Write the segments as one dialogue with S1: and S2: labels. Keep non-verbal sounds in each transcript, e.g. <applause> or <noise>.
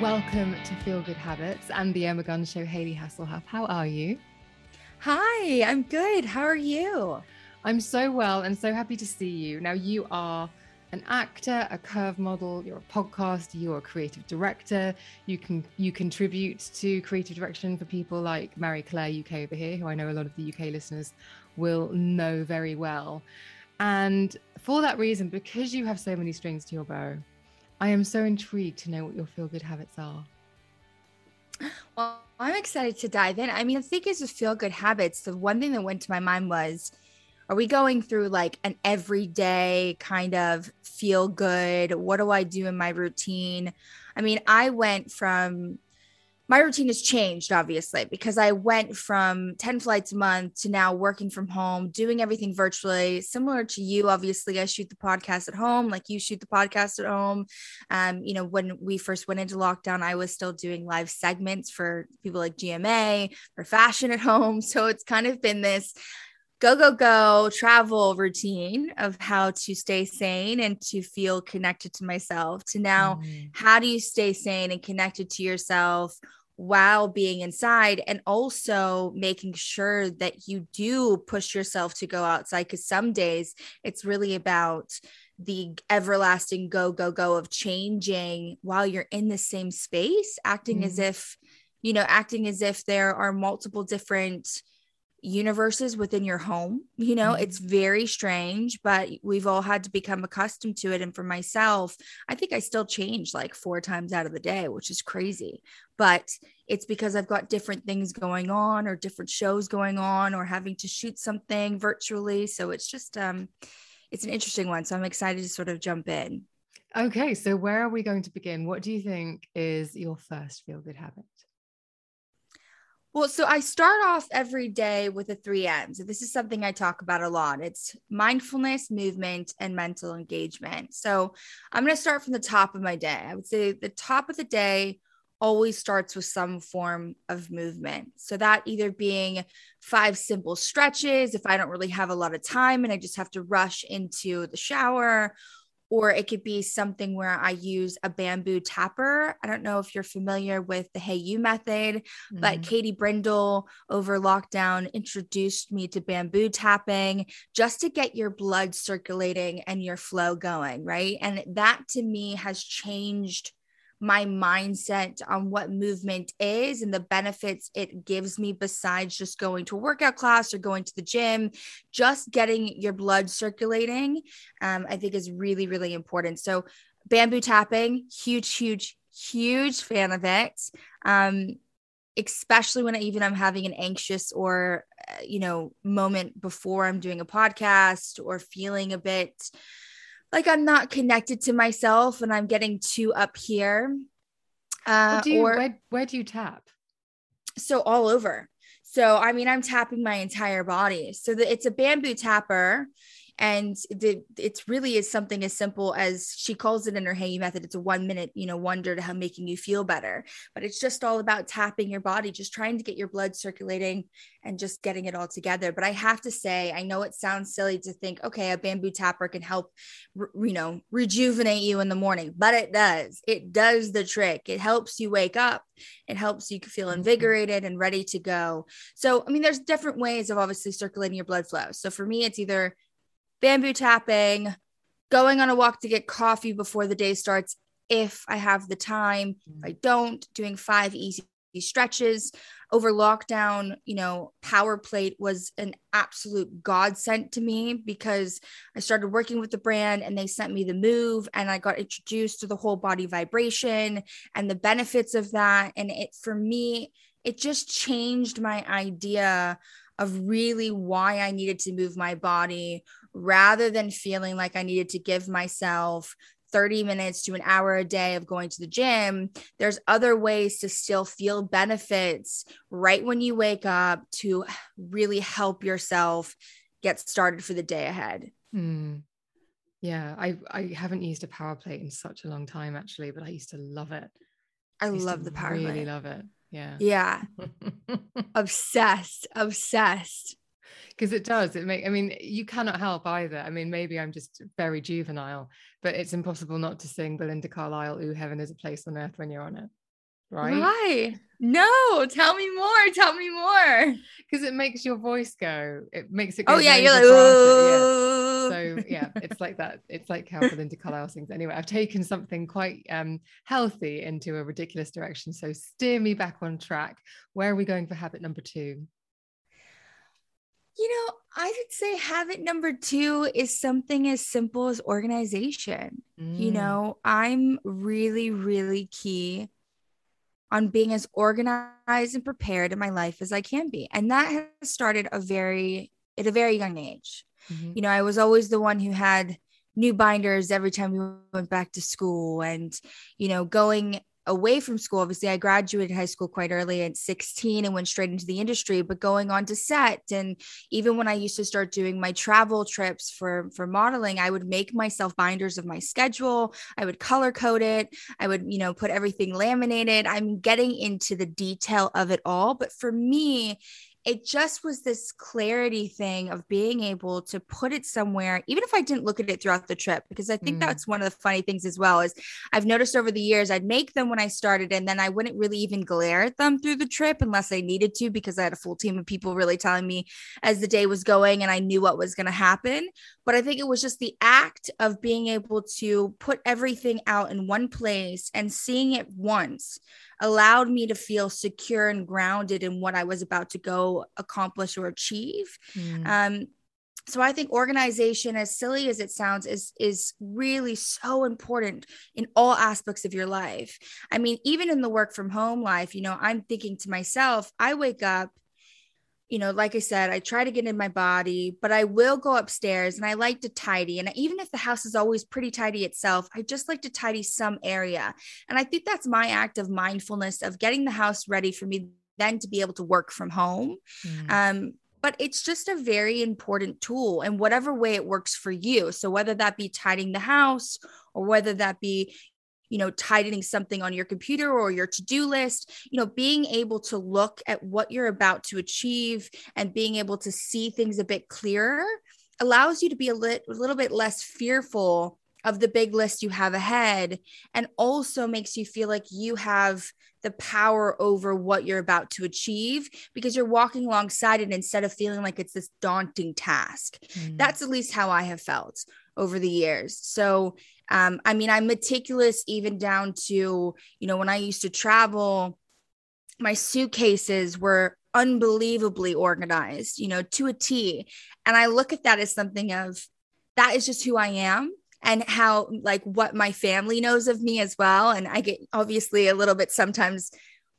S1: Welcome to Feel Good Habits and the Emma Guns Show. Hayley Hasselhoff, how are you?
S2: Hi, I'm good. How are you?
S1: I'm so well and so happy to see you. Now, you are an actor, a curve model, you're a podcast, you're a creative director. You can you contribute to creative direction for people like Marie Claire UK over here, who I know a lot of the UK listeners will know very well. And for that reason, because you have so many strings to your bow, I am so intrigued to know what your feel good habits are.
S2: Well, I'm excited to dive in. I mean, the thing is with feel good habits, the one thing that went to my mind was are we going through like an everyday kind of feel good? What do I do in my routine? I mean, I went from my routine has changed obviously because I went from 10 flights a month to now working from home, doing everything virtually, similar to you. Obviously, I shoot the podcast at home, like you shoot the podcast at home. Um, you know, when we first went into lockdown, I was still doing live segments for people like GMA for fashion at home. <laughs> So it's kind of been this go go go travel routine of how to stay sane and to feel connected to myself to now mm. how do you stay sane and connected to yourself while being inside and also making sure that you do push yourself to go outside because some days it's really about the everlasting go go go of changing while you're in the same space acting mm as if you know acting as if there are multiple different universes within your home. You know, mm-hmm. it's very strange, but we've all had to become accustomed to it. And for myself, I think I still change like four times out of the day, which is crazy. But it's because I've got different things going on or different shows going on or having to shoot something virtually. So it's just um it's an interesting one. So I'm excited to sort of jump in.
S1: Okay, so where are we going to begin? What do you think is your first feel good habit?
S2: Well, so I start off every day with the three M's. This is something I talk about a lot. It's mindfulness, movement, and mental engagement. So I'm going to start from the top of my day. I would say the top of the day always starts with some form of movement. So that either being five simple stretches if I don't really have a lot of time and I just have to rush into the shower or it could be something where I use a bamboo tapper. I don't know if you're familiar with the Hayo'u method, mm-hmm. but Katie Brindle over lockdown introduced me to bamboo tapping just to get your blood circulating and your flow going, right? And that to me has changed my mindset on what movement is and the benefits it gives me besides just going to a workout class or going to the gym just getting your blood circulating um, i think is really really important. So bamboo tapping huge huge huge fan of it. Um, especially when I, even i'm having an anxious or uh, you know moment before i'm doing a podcast or feeling a bit like I'm not connected to myself and I'm getting too up here.
S1: Uh, do you, or, where, where do you tap?
S2: So all over. So I mean, I'm tapping my entire body. So the, it's a bamboo tapper, and the it's really is something as simple as she calls it in her You method. It's a one minute you know wonder to how making you feel better. But it's just all about tapping your body just trying to get your blood circulating and just getting it all together. But i have to say i know it sounds silly to think okay a bamboo tapper can help you know rejuvenate you in the morning but it does. It does the trick. It helps you wake up. It helps you feel mm-hmm. invigorated and ready to go. So i mean there's different ways of obviously circulating your blood flow. So for me it's either bamboo tapping, going on a walk to get coffee before the day starts if I have the time. If I don't, doing five easy stretches over lockdown you know power plate was an absolute godsend to me because i started working with the brand and they sent me the move and i got introduced to the whole body vibration and the benefits of that and it for me it just changed my idea of really why I needed to move my body rather than feeling like I needed to give myself 30 minutes to an hour a day of going to the gym, there's other ways to still feel benefits right when you wake up to really help yourself get started for the day ahead.
S1: Mm. Yeah, I I haven't used a power plate in such a long time actually, but I used to love it.
S2: I, I love the power
S1: really
S2: plate.
S1: Really love it. Yeah.
S2: Yeah. <laughs> obsessed, obsessed.
S1: Because it does. It make I mean, you cannot help either. I mean, maybe I'm just very juvenile, but it's impossible not to sing Belinda Carlisle, Ooh, Heaven is a Place on Earth when you're on it. Right?
S2: Why? No, tell me more. Tell me more.
S1: Because it makes your voice go. It makes it go
S2: Oh yeah, you're like, Ooh.
S1: Yeah. So yeah, it's like that. It's like how Belinda Carlisle sings. Anyway, I've taken something quite um healthy into a ridiculous direction. So steer me back on track. Where are we going for habit number two?
S2: You know, I would say habit number two is something as simple as organization. Mm. You know, I'm really, really key on being as organized and prepared in my life as I can be. And that has started a very at a very young age. Mm-hmm. You know, I was always the one who had new binders every time we went back to school and you know, going away from school. Obviously, I graduated high school quite early at 16 and went straight into the industry, but going on to set and even when I used to start doing my travel trips for for modeling, I would make myself binders of my schedule. I would color code it. I would, you know, put everything laminated. I'm getting into the detail of it all, but for me, it just was this clarity thing of being able to put it somewhere even if i didn't look at it throughout the trip because i think mm. that's one of the funny things as well is i've noticed over the years i'd make them when i started and then i wouldn't really even glare at them through the trip unless i needed to because i had a full team of people really telling me as the day was going and i knew what was going to happen but i think it was just the act of being able to put everything out in one place and seeing it once allowed me to feel secure and grounded in what I was about to go accomplish or achieve. Mm. Um, so I think organization, as silly as it sounds, is is really so important in all aspects of your life. I mean, even in the work from home life, you know, I'm thinking to myself, I wake up you know, like I said, I try to get in my body, but I will go upstairs and I like to tidy. And even if the house is always pretty tidy itself, I just like to tidy some area. And I think that's my act of mindfulness of getting the house ready for me then to be able to work from home. Mm. Um, but it's just a very important tool in whatever way it works for you. So whether that be tidying the house or whether that be you know tightening something on your computer or your to-do list you know being able to look at what you're about to achieve and being able to see things a bit clearer allows you to be a, lit, a little bit less fearful of the big list you have ahead and also makes you feel like you have the power over what you're about to achieve because you're walking alongside it instead of feeling like it's this daunting task. Mm. That's at least how I have felt over the years. So um, I mean, I'm meticulous even down to, you know, when I used to travel, my suitcases were unbelievably organized, you know, to a T. And I look at that as something of that is just who I am and how, like, what my family knows of me as well. And I get obviously a little bit sometimes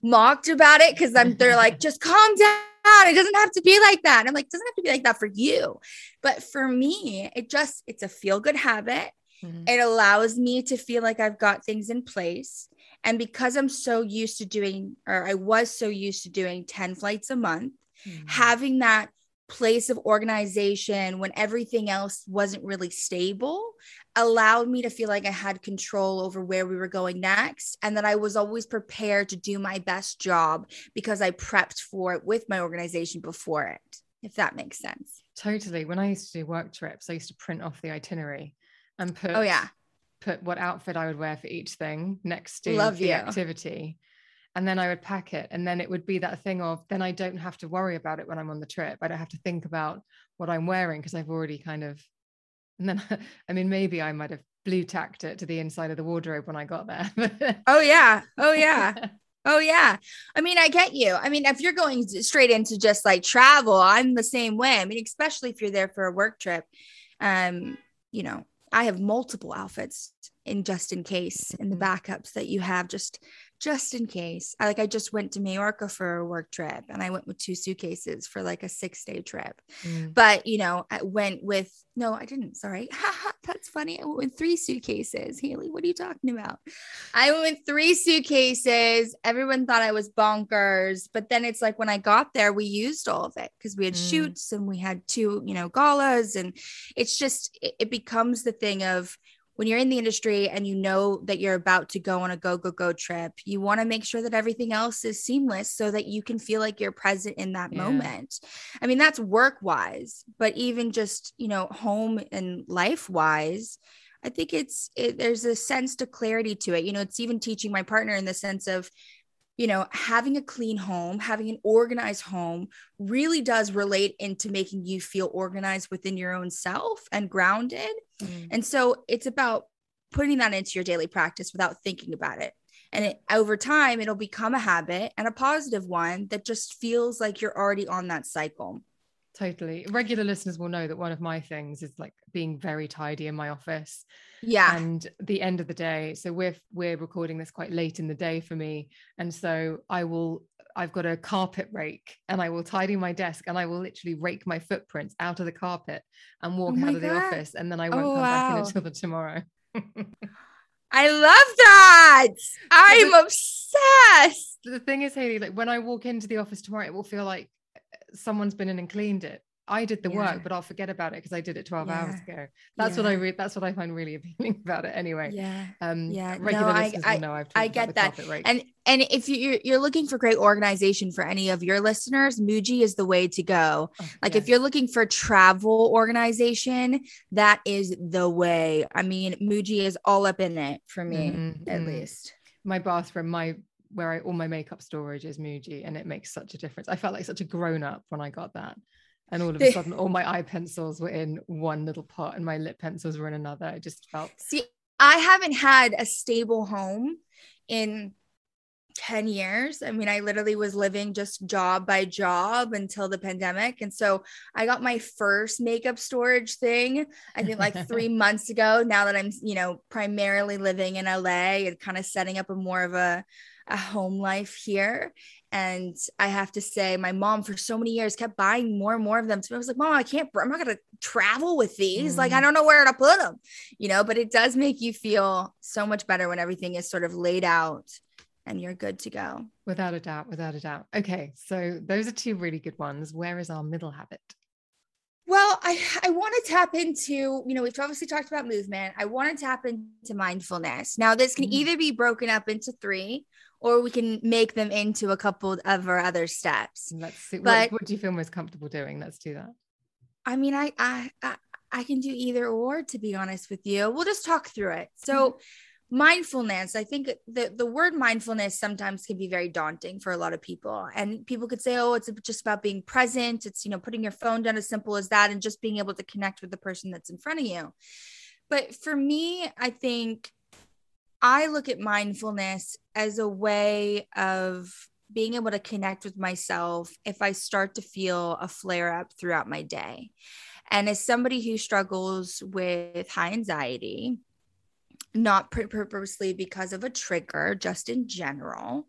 S2: mocked about it because I'm they're like, <laughs> just calm down. It doesn't have to be like that. And I'm like, it doesn't have to be like that for you. But for me, it just, it's a feel good habit. Mm-hmm. It allows me to feel like I've got things in place. And because I'm so used to doing, or I was so used to doing 10 flights a month, mm-hmm. having that place of organization when everything else wasn't really stable allowed me to feel like I had control over where we were going next and that I was always prepared to do my best job because I prepped for it with my organization before it, if that makes sense.
S1: Totally. When I used to do work trips, I used to print off the itinerary and put
S2: oh yeah
S1: put what outfit I would wear for each thing next to
S2: Love
S1: the
S2: you.
S1: activity. And then I would pack it. And then it would be that thing of then I don't have to worry about it when I'm on the trip. I don't have to think about what I'm wearing because I've already kind of and then <laughs> I mean maybe I might have blue tacked it to the inside of the wardrobe when I got there. <laughs>
S2: oh yeah. Oh yeah. <laughs> Oh yeah. I mean, I get you. I mean, if you're going straight into just like travel, I'm the same way. I mean, especially if you're there for a work trip. Um, you know, I have multiple outfits in just in case in the mm-hmm. backups that you have just just in case. I like I just went to Majorca for a work trip and I went with two suitcases for like a 6-day trip.
S1: Mm.
S2: But, you know, I went with no, I didn't. Sorry. <laughs> That's funny. I went with three suitcases. Hayley, what are you talking about? I went with three suitcases. Everyone thought I was bonkers. But then it's like when I got there, we used all of it because we had
S1: Mm.
S2: shoots and we had two, you know, galas. And it's just, it, it becomes the thing of when you're in the industry and you know that you're about to go on a go, go, go trip, you want to make sure that everything else is seamless so that you can feel like you're present in that
S1: Yeah.
S2: moment. I mean, that's work wise, but even just, you know, home and life wise, I think it's, it, there's a sense to clarity to it. You know, it's even teaching my partner in the sense of, you know, having a clean home, having an organized home really does relate into making you feel organized within your own self and grounded.
S1: Mm.
S2: And so it's about putting that into your daily practice without thinking about it. And it, over time, it'll become a habit and a positive one that just feels like you're already on that cycle.
S1: Totally. Regular listeners will know that one of my things is like being very tidy in my office.
S2: Yeah.
S1: and the end of the day so we're we're recording this quite late in the day for me and so i will i've got a carpet rake and i will tidy my desk and i will literally rake my footprints out of the carpet and walk
S2: Oh
S1: out of the office and then i won't
S2: Oh,
S1: come back in until the <laughs> tomorrow
S2: I love that. I'm obsessed.
S1: the thing is hayley like when i walk into the office tomorrow it will feel like someone's been in and cleaned it I did the
S2: Yeah.
S1: work, but I'll forget about it because I did it 12 hours ago. That's what I read. That's what I find really <laughs> appealing about it anyway.
S2: Yeah.
S1: Um,
S2: Yeah. No,
S1: regular
S2: I-
S1: listeners
S2: I-
S1: will know I've
S2: I get that. And and if you you're looking for great organization for any of your listeners, Muji is the way to go.
S1: Oh,
S2: Like if you're looking for travel organization, that is the way. I mean, Muji is all up in it for me,
S1: Mhm,
S2: at
S1: mhm.
S2: least.
S1: my bathroom, my where I all my makeup storage is Muji, and it makes such a difference. I felt like such a grown up when I got that, and all of a <laughs> sudden, all my eye pencils were in one little pot, and my lip pencils were in another. I just felt
S2: See, I haven't had a stable home in 10 years. I mean, I literally was living just job by job until the pandemic. And so I got my first makeup storage thing, I think like three <laughs> months ago. Now that I'm, you know, primarily living in LA and kind of setting up a more of a, a home life here. And I have to say, my mom for so many years kept buying more and more of them. So I was like, Mom, I can't, I'm not going to travel with these. Like, I
S1: Mm.
S2: don't know where to put them, you know, but it does make you feel so much better when everything is sort of laid out and you're good to go.
S1: without a doubt, without a doubt. Okay, so those are two really good ones. Where is our middle habit?
S2: Well, I, I want to tap into, you know, we've obviously talked about movement. I want to tap into mindfulness. Now, this can
S1: Mm.
S2: either be broken up into three or we can make them into a couple of our other steps.
S1: Let's see.
S2: But-
S1: what, what do you feel most comfortable doing? Let's do that.
S2: I mean, I, I, I, I can do either or, to be honest with you. We'll just talk through it. So, mm-hmm. mindfulness, I think the, the word mindfulness sometimes can be very daunting for a lot of people. And people could say, oh, it's just about being present. It's, you know, putting your phone down as simple as that and just being able to connect with the person that's in front of you. But for me, I think I look at mindfulness as a way of being able to connect with myself if I start to feel a flare up throughout my day. And as somebody who struggles with high anxiety, not purposely because of a trigger, just in general,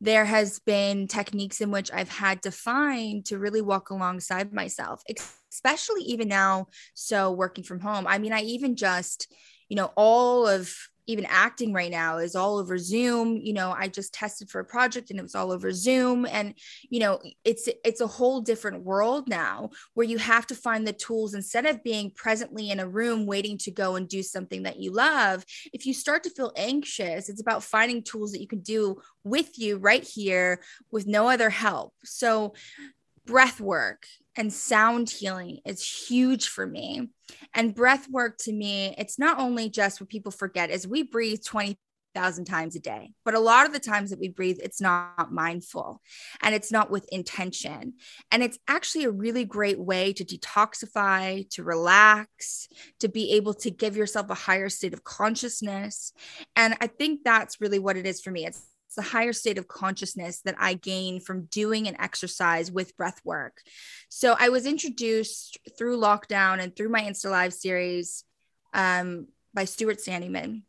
S2: there has been techniques in which I've had to find to really walk alongside myself, especially even now. So, working from home, I mean, I even just, you know, all of even acting right now is all over Zoom. You know, I just tested for a project and it was all over Zoom. And, you know, it's it's a whole different world now where you have to find the tools instead of being presently in a room waiting to go and do something that you love. If you start to feel anxious, it's about finding tools that you can do with you right here with no other help. So breath work and sound healing is huge for me. And breath work to me, it's not only just what people forget is we breathe 20,000 times a day, but a lot of the times that we breathe, it's not mindful and it's not with intention. And it's actually a really great way to detoxify, to relax, to be able to give yourself a higher state of consciousness. And I think that's really what it is for me. It's it's the higher state of consciousness that I gain from doing an exercise with breath work. So I was introduced through lockdown and through my Insta Live series um, by Stuart Sandeman.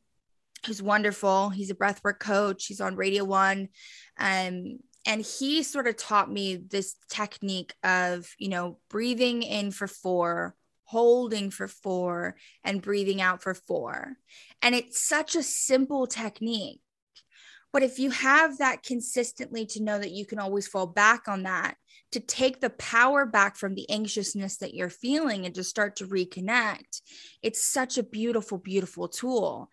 S2: who's wonderful. He's a breathwork coach. He's on Radio One. Um, and he sort of taught me this technique of, you know, breathing in for four, holding for four, and breathing out for four. And it's such a simple technique. But if you have that consistently to know that you can always fall back on that, to take the power back from the anxiousness that you're feeling and to start to reconnect, it's such a beautiful, beautiful tool.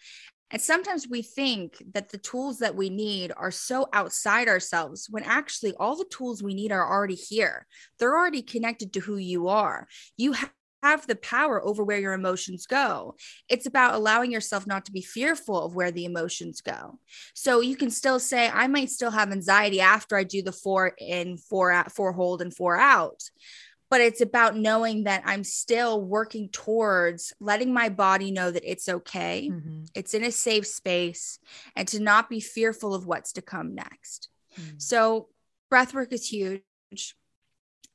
S2: And sometimes we think that the tools that we need are so outside ourselves when actually all the tools we need are already here. They're already connected to who you are. You have the power over where your emotions go. It's about allowing yourself not to be fearful of where the emotions go. So you can still say, I might still have anxiety after I do the four in, four out, four hold, and four out but it's about knowing that I'm still working towards letting my body know that it's okay, mm-hmm. it's in a safe space, and to not be fearful of what's to come next. Mm-hmm. So, breath work is huge.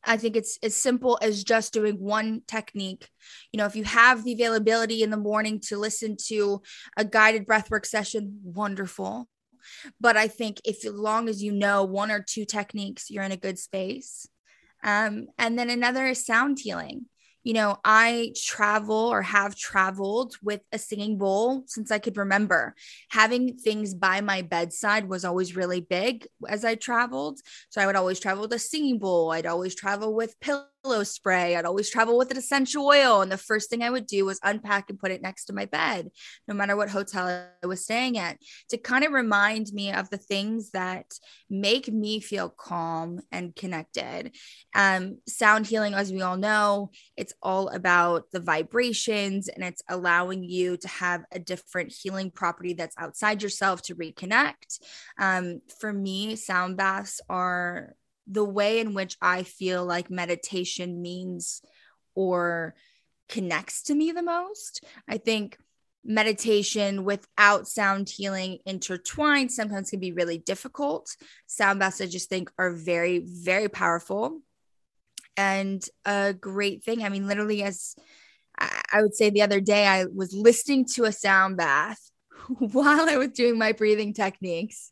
S2: I think it's as simple as just doing one technique. You know, if you have the availability in the morning to listen to a guided breathwork session, wonderful. But I think if as long as you know one or two techniques, you're in a good space. Um, and then another is sound healing. You know, I travel or have traveled with a singing bowl since I could remember. Having things by my bedside was always really big as I traveled. So I would always travel with a singing bowl. I'd always travel with pillows pillow spray. I'd always travel with an essential oil. And the first thing I would do was unpack and put it next to my bed, no matter what hotel I was staying at, to kind of remind me of the things that make me feel calm and connected. Um, sound healing, as we all know, it's all about the vibrations and it's allowing you to have a different healing property that's outside yourself to reconnect. Um, for me, sound baths are the way in which I feel like meditation means or connects to me the most. I think meditation without sound healing intertwined sometimes can be really difficult. Sound baths, I just think, are very, very powerful and a great thing. I mean, literally, as I would say the other day, I was listening to a sound bath <laughs> while I was doing my breathing techniques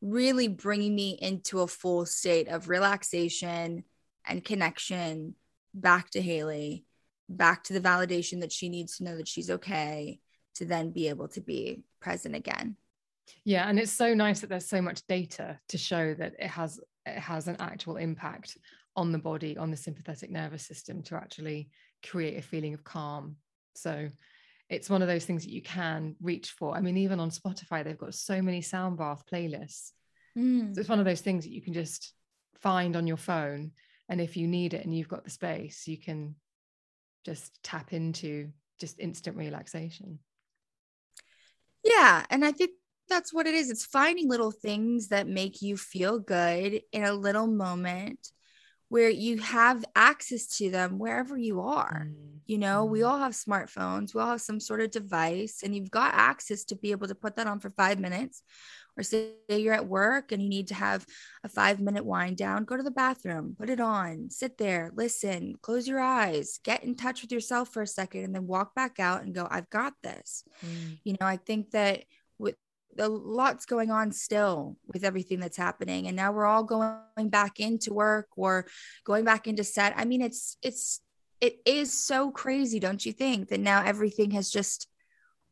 S2: really bringing me into a full state of relaxation and connection back to Hayley, back to the validation that she needs to know that she's okay to then be able to be present again.
S1: Yeah, and it's so nice that there's so much data to show that it has it has an actual impact on the body, on the sympathetic nervous system to actually create a feeling of calm. So it's one of those things that you can reach for. I mean, even on Spotify, they've got so many sound bath playlists. Mm. So it's one of those things that you can just find on your phone. And if you need it and you've got the space, you can just tap into just instant relaxation.
S2: Yeah. And I think that's what it is. It's finding little things that make you feel good in a little moment where you have access to them wherever you are. Mm. You know, mm. we all have smartphones, we all have some sort of device, and you've got access to be able to put that on for five minutes. Or say you're at work and you need to have a five minute wind down, go to the bathroom, put it on, sit there, listen, close your eyes, get in touch with yourself for a second, and then walk back out and go, I've got this. Mm. You know, I think that a lot's going on still with everything that's happening. And now we're all going back into work or going back into set. I mean it's it's it is so crazy don't you think that now everything has just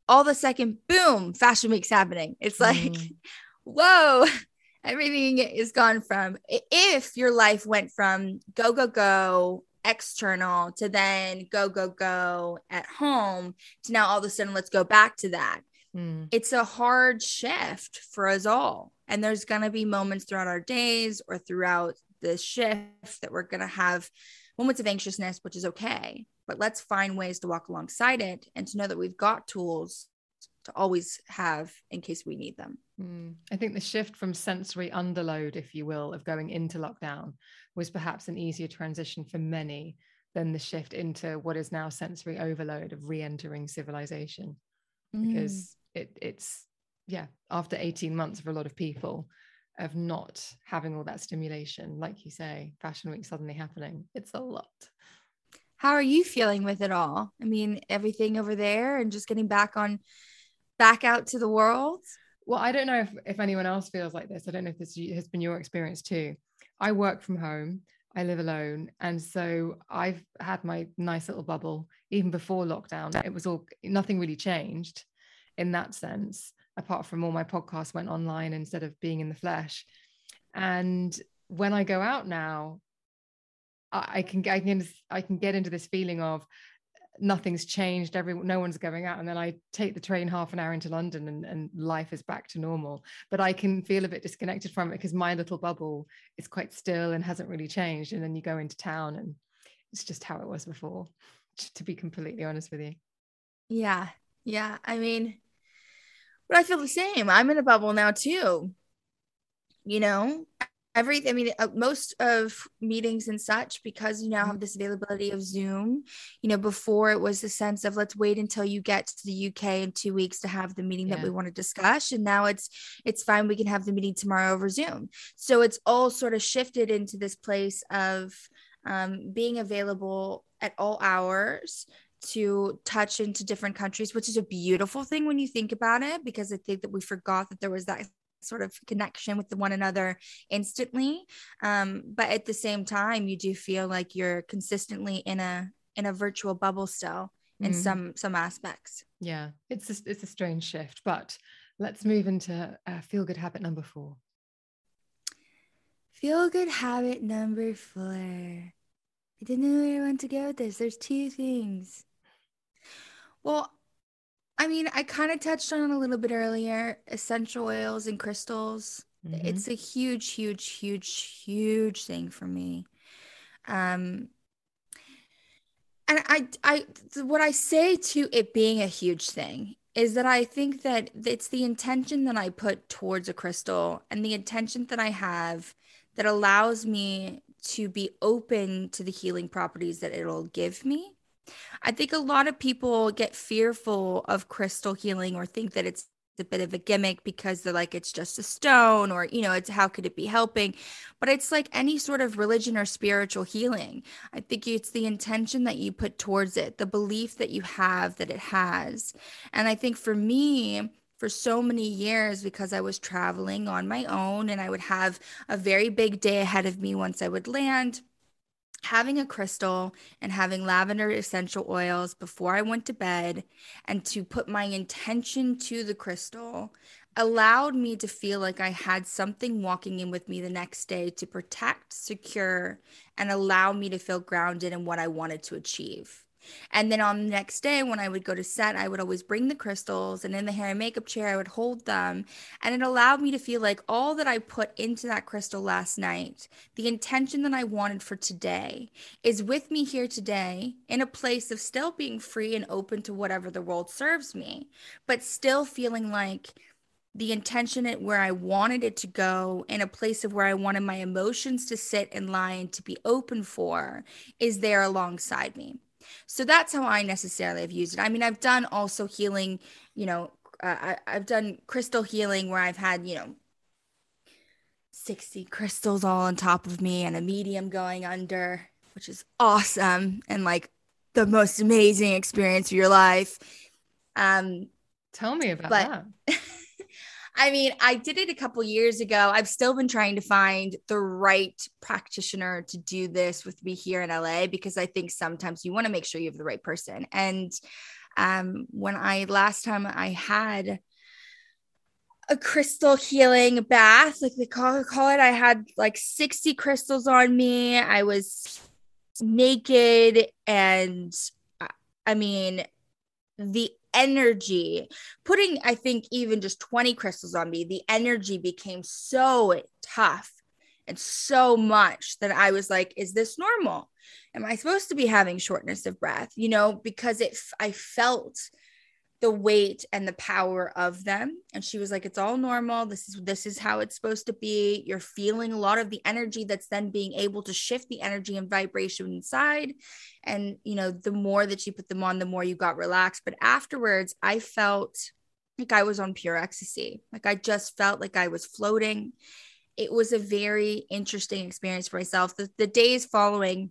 S2: all the second boom fashion week's happening. It's like mm. <laughs> whoa <laughs> everything is gone from if your life went from go go go external to then go go go at home to now all of a sudden let's go back to that mm. it's a hard shift for us all and there's going to be moments throughout our days or throughout the shift that we're going to have moments of anxiousness which is okay but let's find ways to walk alongside it and to know that we've got tools to always have in case we need them.
S1: Mm. I think the shift from sensory underload, if you will, of going into lockdown was perhaps an easier transition for many than the shift into what is now sensory overload of re-entering civilization. Mm. Because it, it's, yeah, after 18 months for a lot of people of not having all that stimulation, like you say, Fashion Week suddenly happening, it's a lot.
S2: How are you feeling with it all? I mean, everything over there and just getting back on back out to the world?
S1: Well, I don't know if, if anyone else feels like this. I don't know if this has been your experience too. I work from home, I live alone. And so I've had my nice little bubble even before lockdown. It was all, nothing really changed in that sense, apart from all my podcasts went online instead of being in the flesh. And when I go out now, I, can, I can, I can get into this feeling of nothing's changed every no one's going out and then i take the train half an hour into london and, and life is back to normal. But i can feel a bit disconnected from it because my little bubble is quite still and hasn't really changed. And then you go into town and it's just how it was before to be completely honest with you.
S2: Yeah. Yeah. I mean but i feel the same i'm in a bubble now too you know everything i mean uh, most of meetings and such because you now have mm-hmm. this availability of zoom you know before it was the sense of let's wait until you get to the uk in two weeks to have the meeting yeah. that we want to discuss and now it's it's fine we can have the meeting tomorrow over zoom so it's all sort of shifted into this place of um, being available at all hours to touch into different countries, which is a beautiful thing when you think about it, because I think that we forgot that there was that sort of connection with one another instantly. Um, but at the same time you do feel like you're consistently in a in a virtual bubble still in mm. some some aspects.
S1: Yeah it's a, it's a strange shift but let's move into uh, feel good habit number four.
S2: Feel good habit number four i didn't know where i want to go with this there's two things well I mean, I kind of touched on it a little bit earlier essential oils and crystals. Mm-hmm. It's a huge, huge, huge, huge thing for me. Um, and I, I, what I say to it being a huge thing is that I think that it's the intention that I put towards a crystal and the intention that I have that allows me to be open to the healing properties that it'll give me. I think a lot of people get fearful of crystal healing or think that it's a bit of a gimmick because they're like it's just a stone or you know it's how could it be helping? But it's like any sort of religion or spiritual healing. I think it's the intention that you put towards it the belief that you have that it has. And i think for me for so many years because I was traveling on my own and I would have a very big day ahead of me once I would land having a crystal and having lavender essential oils before I went to bed and to put my intention to the crystal allowed me to feel like I had something walking in with me the next day to protect, secure, and allow me to feel grounded in what I wanted to achieve. And then on the next day, when I would go to set, I would always bring the crystals and in the hair and makeup chair, I would hold them. And it allowed me to feel like all that I put into that crystal last night, the intention that I wanted for today, is with me here today in a place of still being free and open to whatever the world serves me, but still feeling like the intention at where I wanted it to go in a place of where I wanted my emotions to sit and lie and to be open for is there alongside me. So that's how I necessarily have used it. I mean, I've done also healing, you know, uh, I, I've done crystal healing where I've had, you know, 60 crystals all on top of me and a medium going under, which is awesome and like the most amazing experience of your life. Um,
S1: Tell me about but, that. <laughs>
S2: I mean, I did it a couple years ago. I've still been trying to find the right practitioner to do this with me here in LA because I think sometimes you want to make sure you have the right person. And um, when I last time I had a crystal healing bath, like they call, call it, I had like 60 crystals on me. I was naked and I mean, the energy, putting, I think, even just 20 crystals on me, the energy became so tough and so much that I was like, is this normal? Am I supposed to be having shortness of breath? You know, because it, I felt the weight and the power of them. And she was like it's all normal. This is this is how it's supposed to be. You're feeling a lot of the energy that's then being able to shift the energy and vibration inside. And you know the more that you put them on the more you got relaxed. But afterwards i felt like i was on pure ecstasy. Like i just felt like i was floating. It was a very interesting experience for myself. The, the days following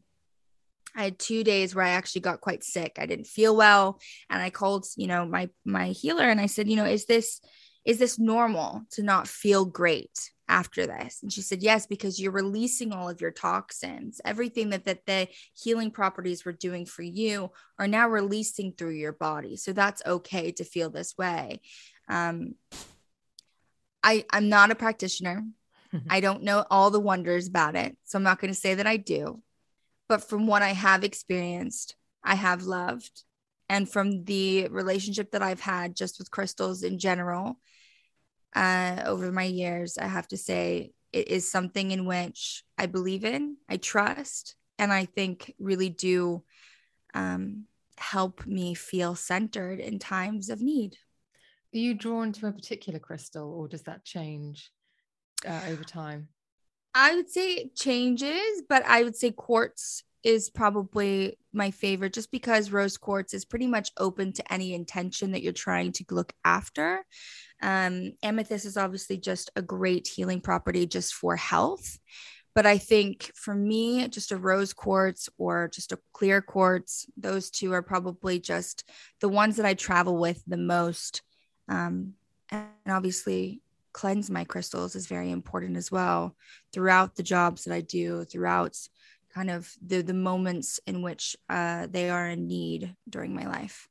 S2: I had two days where I actually got quite sick. I didn't feel well. And I called, you know, my my healer and I said, you know, is this is this normal to not feel great after this? And she said, yes, because you're releasing all of your toxins. Everything that, that the healing properties were doing for you are now releasing through your body. So that's okay to feel this way. Um, I, I'm not a practitioner. <laughs> I don't know all the wonders about it. So I'm not going to say that I do but from what I have experienced, I have loved. And from the relationship that I've had just with crystals in general uh, over my years, I have to say it is something in which I believe in, I trust, and I think really do um, help me feel centered in times of need.
S1: Are you drawn to a particular crystal or does that change uh, over time?
S2: I would say it changes, but I would say quartz is probably my favorite just because rose quartz is pretty much open to any intention that you're trying to look after. Um, amethyst is obviously just a great healing property just for health. But I think for me, just a rose quartz or just a clear quartz, those two are probably just the ones that I travel with the most. Um, and obviously, cleanse my crystals is very important as well throughout the jobs that I do, throughout kind of the the moments in which uh, they are in need during my life.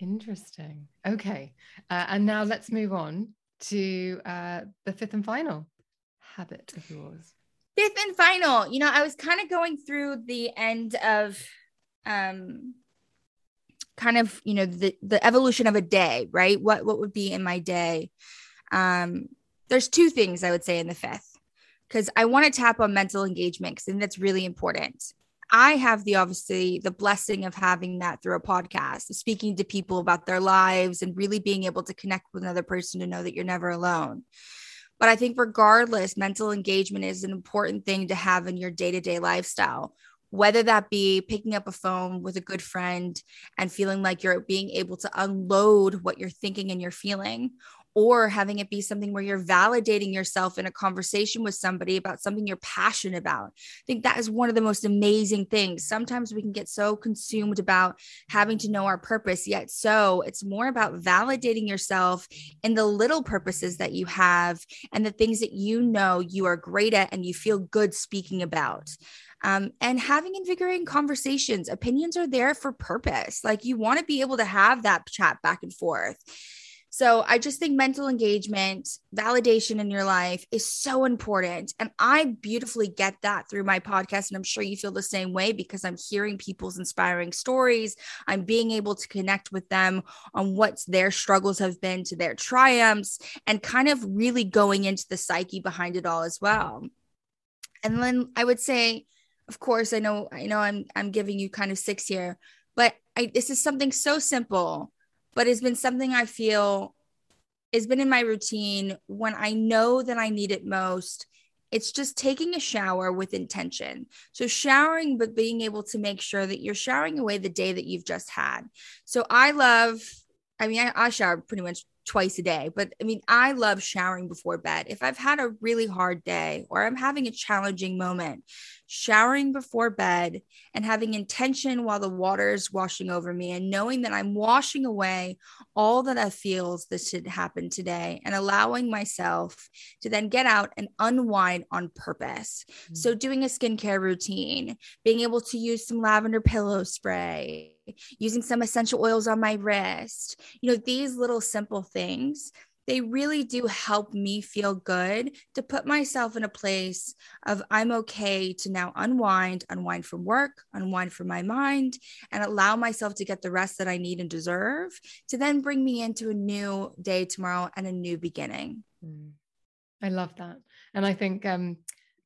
S1: Interesting. Okay, uh, and now let's move on to uh, the fifth and final habit of yours.
S2: Fifth and final. You know, I was kind of going through the end of um kind of you know the the evolution of a day right what what would be in my day um, there's two things I would say in the fifth because I want to tap on mental engagement because I think that's really important. I have the obviously the blessing of having that through a podcast, speaking to people about their lives and really being able to connect with another person to know that you're never alone. But I think, regardless, mental engagement is an important thing to have in your day to day lifestyle, whether that be picking up a phone with a good friend and feeling like you're being able to unload what you're thinking and you're feeling, or having it be something where you're validating yourself in a conversation with somebody about something you're passionate about. I think that is one of the most amazing things. Sometimes we can get so consumed about having to know our purpose, yet so it's more about validating yourself in the little purposes that you have and the things that you know you are great at and you feel good speaking about. Um, and having invigorating conversations. Opinions are there for purpose. Like you want to be able to have that chat back and forth. So I just think mental engagement, validation in your life is so important. And I beautifully get that through my podcast. And I'm sure you feel the same way because I'm hearing people's inspiring stories. I'm being able to connect with them on what their struggles have been to their triumphs and kind of really going into the psyche behind it all as well. And then I would say, of course, I know, I know I'm I'm giving you kind of six here, but I, this is something so simple but it's been something I feel has been in my routine when I know that I need it most. It's just taking a shower with intention. So, showering, but being able to make sure that you're showering away the day that you've just had. So, I love I mean, I, I shower pretty much twice a day, but I mean, I love showering before bed. If I've had a really hard day or I'm having a challenging moment, showering before bed and having intention while the water is washing over me and knowing that I'm washing away all that I feels that should happen today and allowing myself to then get out and unwind on purpose. Mm-hmm. So, doing a skincare routine, being able to use some lavender pillow spray, using some essential oils on my wrist, you know, these little simple things they really do help me feel good to put myself in a place of I'm okay to now unwind, unwind from work, unwind from my mind, and allow myself to get the rest that I need and deserve to then bring me into a new day tomorrow and a new beginning. Mm.
S1: I love that. And I think um,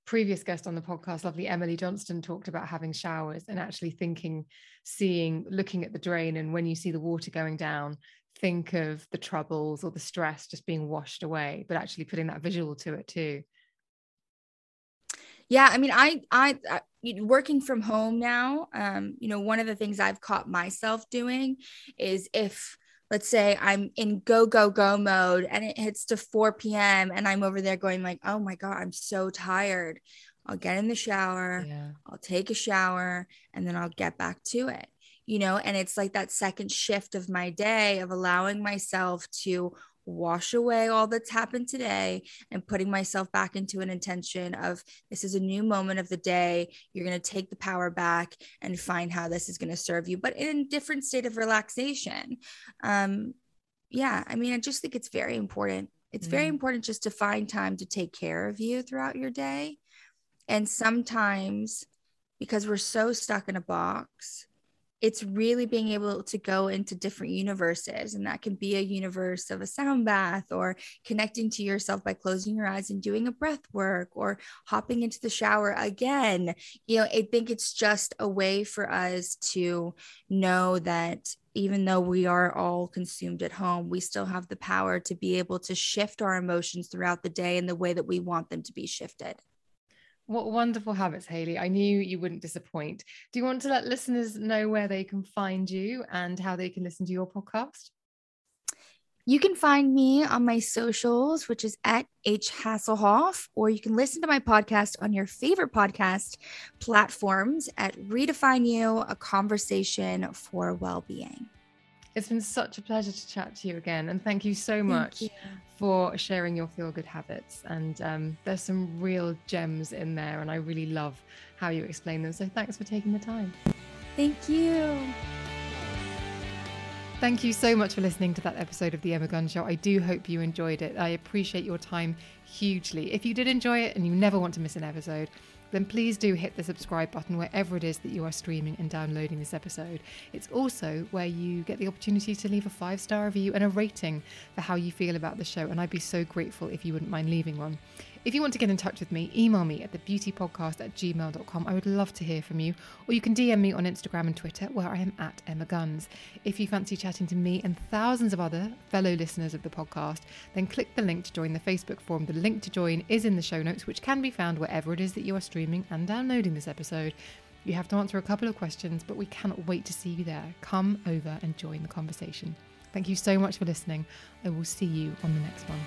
S1: previous guest on the podcast, lovely Emily Johnston, talked about having showers and actually thinking, seeing, looking at the drain, and when you see the water going down, think of the troubles or the stress just being washed away, but actually putting that visual to it too.
S2: Yeah, I mean, I, I, I working from home now. Um, you know, one of the things I've caught myself doing is if let's say I'm in go, go, go mode and it hits to 4 p.m. and I'm over there going like, oh my God, I'm so tired. I'll get in the shower, yeah. I'll take a shower, and then I'll get back to it. You know, and it's like that second shift of my day of allowing myself to wash away all that's happened today and putting myself back into an intention of this is a new moment of the day. You're going to take the power back and find how this is going to serve you, but in a different state of relaxation. Um, yeah, I mean, I just think it's very important. It's mm. very important just to find time to take care of you throughout your day. And sometimes, because we're so stuck in a box, it's really being able to go into different universes and that can be a universe of a sound bath or connecting to yourself by closing your eyes and doing a breath work or hopping into the shower again you know i think it's just a way for us to know that even though we are all consumed at home, we still have the power to be able to shift our emotions throughout the day in the way that we want them to be shifted.
S1: What wonderful habits, Hayley. I knew you wouldn't disappoint. Do you want to let listeners know where they can find you and how they can listen to your podcast?
S2: You can find me on my socials, which is at H Hasselhoff, or you can listen to my podcast on your favorite podcast platforms at Redefine You, a conversation for well-being.
S1: It's been such a pleasure to chat to you again. And thank you so much you. for sharing your feel good habits. And um, there's some real gems in there. And I really love how you explain them. So thanks for taking the time.
S2: Thank you.
S1: Thank you so much for listening to that episode of The Emma Guns Show. I do hope you enjoyed it. I appreciate your time hugely. If you did enjoy it and you never want to miss an episode, then please do hit the subscribe button wherever it is that you are streaming and downloading this episode. It's also where you get the opportunity to leave a five star review and a rating for how you feel about the show, and I'd be so grateful if you wouldn't mind leaving one. If you want to get in touch with me, email me at thebeautypodcast at gmail.com. I would love to hear from you. Or you can DM me on Instagram and Twitter, where I am at Emma Guns. If you fancy chatting to me and thousands of other fellow listeners of the podcast, then click the link to join the Facebook forum. The link to join is in the show notes, which can be found wherever it is that you are streaming and downloading this episode. You have to answer a couple of questions, but we cannot wait to see you there. Come over and join the conversation. Thank you so much for listening. I will see you on the next one.